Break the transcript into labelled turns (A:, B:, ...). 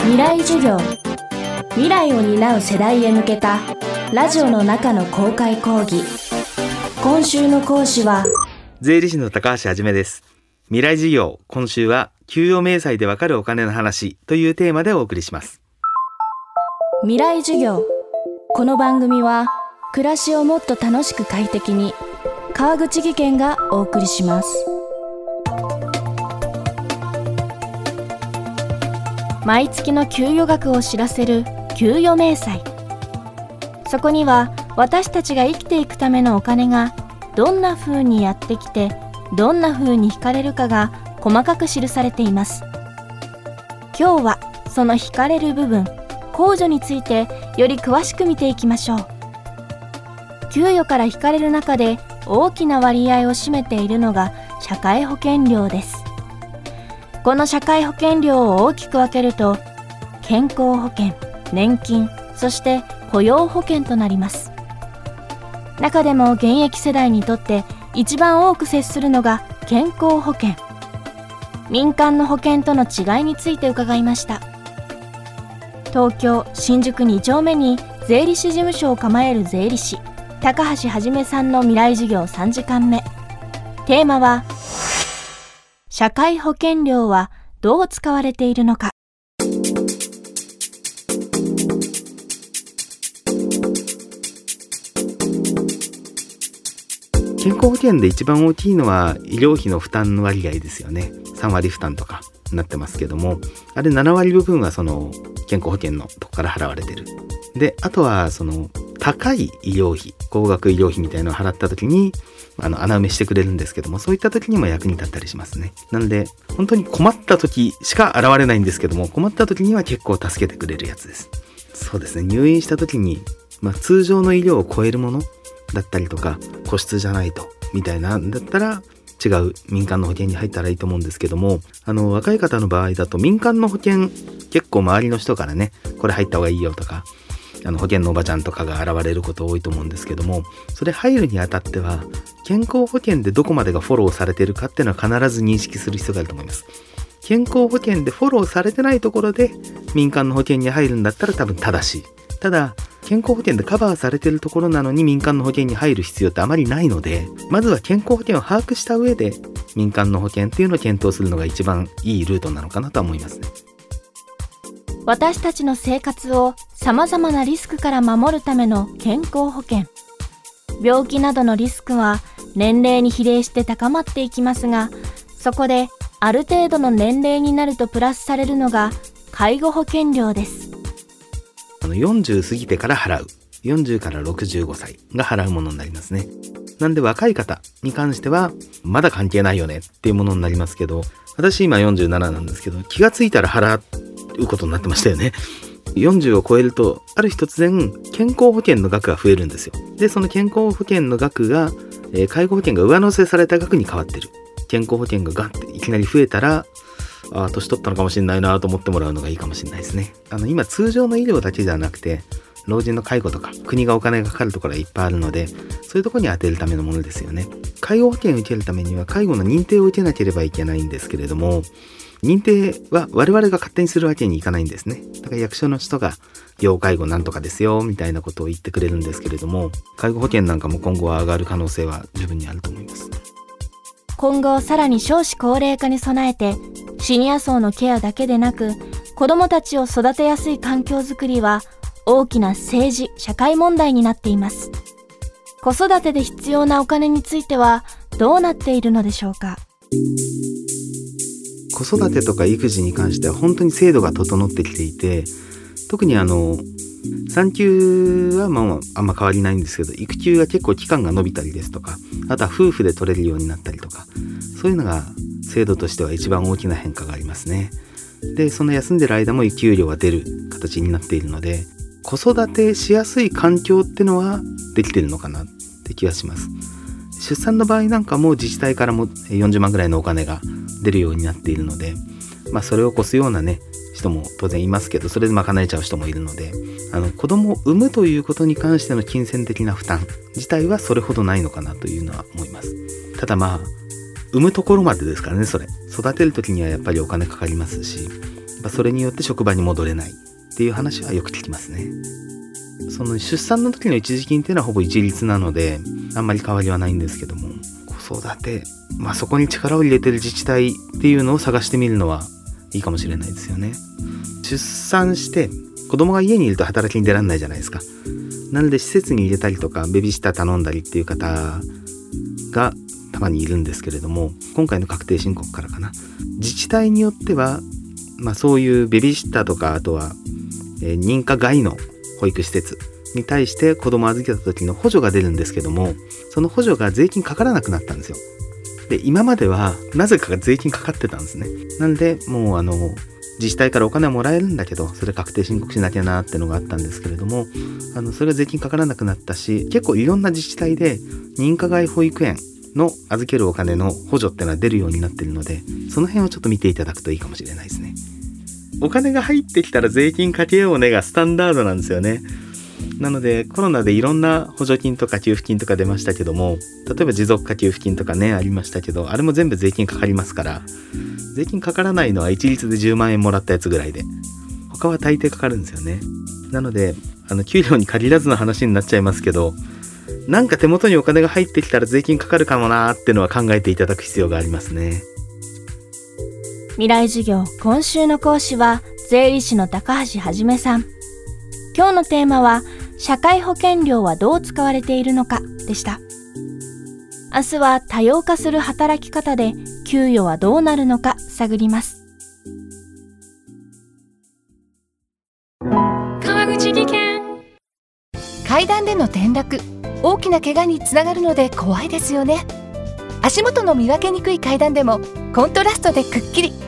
A: 未来授業。未来を担う世代へ向けたラジオの中の公開講義。今週の講師は
B: 税理士の高橋はじめです。未来授業今週は給与明細でわかるお金の話というテーマでお送りします。
A: 未来授業。この番組は暮らしをもっと楽しく快適に川口義賢がお送りします毎月の給与額を知らせる給与明細。そこには私たちが生きていくためのお金がどんな風にやってきてどんな風に引かれるかが細かく記されています。今日はその引かれる部分控除についてより詳しく見ていきましょう。給与から引かれる中で大きな割合を占めているのが社会保険料です。この社会保険料を大きく分けると健康保険年金そして雇用保険となります。中でも現役世代にとって一番多く接するのが健康保険。民間の保険との違いについて伺いました。東京新宿2丁目に税理士事務所を構える税理士高橋はじめさんの未来授業3時間目。テーマは社会保険料はどう使われているのか。
B: 健康保険で一番大きいのは医療費の負担の割合ですよね。3割負担とかになってますけどもあれ7割部分はその健康保険のとこから払われてる。であとはその高い医療費高額医療費みたいのを払った時にあの穴埋めしてくれるんですけどもそういった時にも役に立ったりしますね。なので本当に困った時しか現れないんですけども困った時には結構助けてくれるやつです。そうですね。入院した時に、まあ、通常の医療を超えるものだったりとか個室じゃないとみたいなんだったら違う民間の保険に入ったらいいと思うんですけどもあの若い方の場合だと民間の保険結構周りの人からねこれ入った方がいいよとかあの保険のおばちゃんとかが現れること多いと思うんですけどもそれ入るにあたっては健康保険でどこまでがフォローされてるかっていうのは必ず認識する必要があると思います。健康保険でフォローされてないところで民間の保険に入るんだったら多分正しい。ただ健康保険でカバーされてるところなのに民間の保険に入る必要ってあまりないのでまずは健康保険を把握した上で民間の保険っていうのを検討するのが一番いいルートなのかなとは思いますね。
A: 私たちの生活を様々なリスクから守るための健康保険。病気などのリスクは年齢に比例して高まっていきますがそこである程度の年齢になるとプラスされるのが介護保険料です。
B: あの40過ぎてから払う。40から65歳が払うものになりますね。なんで若い方に関してはまだ関係ないよねっていうものになりますけど私今47なんですけど気がついたら払うことになってましたよね。40を超えるとある日突然健康保険の額が増えるんですよ。でその健康保険の額が、えー、介護保険が上乗せされた額に変わってる。健康保険がガッていきなり増えたらああ年取ったのかもしれないなと思ってもらうのがいいかもしれないですね。あの今通常の医療だけじゃなくて老人の介護とか国がお金がかかるところがいっぱいあるのでそういうとこに当てるためのものですよね。介護保険を受けるためには介護の認定を受けなければいけないんですけれども認定は我々が勝手にするわけにいかないんですね。だから役所の人が要介護なんとかですよみたいなことを言ってくれるんですけれども介護保険なんかも今後は上がる可能性は十分にあると思います。
A: 今後さらに少子高齢化に備えてシニア層のケアだけでなく子どもたちを育てやすい環境づくりは大きな政治社会問題になっています。子育てで必要なお金についてはどうなっているのでしょうか。
B: 子育てとか育児に関しては本当に制度が整ってきていて特にあの産休はまああんま変わりないんですけど育休が結構期間が延びたりですとかあとは夫婦で取れるようになったりとかそういうのが制度としては一番大きな変化がありますね。でその休んでる間も給料が出る形になっているので子育てしやすい環境ってのはできてるのかなって気がします。出産の場合なんかも自治体からも40万ぐらいのお金が出るようになっているので、まあ、それを越すようなね人も当然いますけどそれで賄えちゃう人もいるのであの子供を産むということに関しての金銭的な負担自体はそれほどないのかなというのは思いますただまあ産むところまでですからねそれ育てる時にはやっぱりお金かかりますしそれによって職場に戻れないっていう話はよく聞きますね。その出産の時の一時金っていうのはほぼ一律なのであんまり変わりはないんですけども子育てまあそこに力を入れてる自治体っていうのを探してみるのはいいかもしれないですよね。出産して子供が家にいると働きに出らんないじゃないですか。なので施設に入れたりとかベビーシッター頼んだりっていう方がたまにいるんですけれども今回の確定申告からかな自治体によっては、まあ、そういうベビーシッターとかあとは、えー、認可外の保育施設に対して子供預けた時の補助が出るんですけどもその補助が税金かからなくなったんですよ。で今まではなぜかが税金かかってたんですね。なんでもうあの自治体からお金はもらえるんだけどそれ確定申告しなきゃなってのがあったんですけれどもあのそれが税金かからなくなったし結構いろんな自治体で認可外保育園の預けるお金の補助ってのは出るようになってるのでその辺をちょっと見ていただくといいかもしれないですね。お金が入ってきたら税金かけようねがスタンダードなんですよね。なのでコロナでいろんな補助金とか給付金とか出ましたけども例えば持続化給付金とかねありましたけどあれも全部税金かかりますから税金かからないのは一律で10万円もらったやつぐらいで他は大抵かかるんですよね。なのであの給料に限らずの話になっちゃいますけどなんか手元にお金が入ってきたら税金かかるかもなーってのは考えていただく必要がありますね。
A: 未来授業。今週の講師は税理士の高橋はじめさん。今日のテーマは社会保険料はどう使われているのかでした。明日は多様化する働き方で給与はどうなるのか探ります。
C: 川口技研。階段での転落。大きな怪我につながるので怖いですよね。足元の見分けにくい階段でもコントラストでくっきり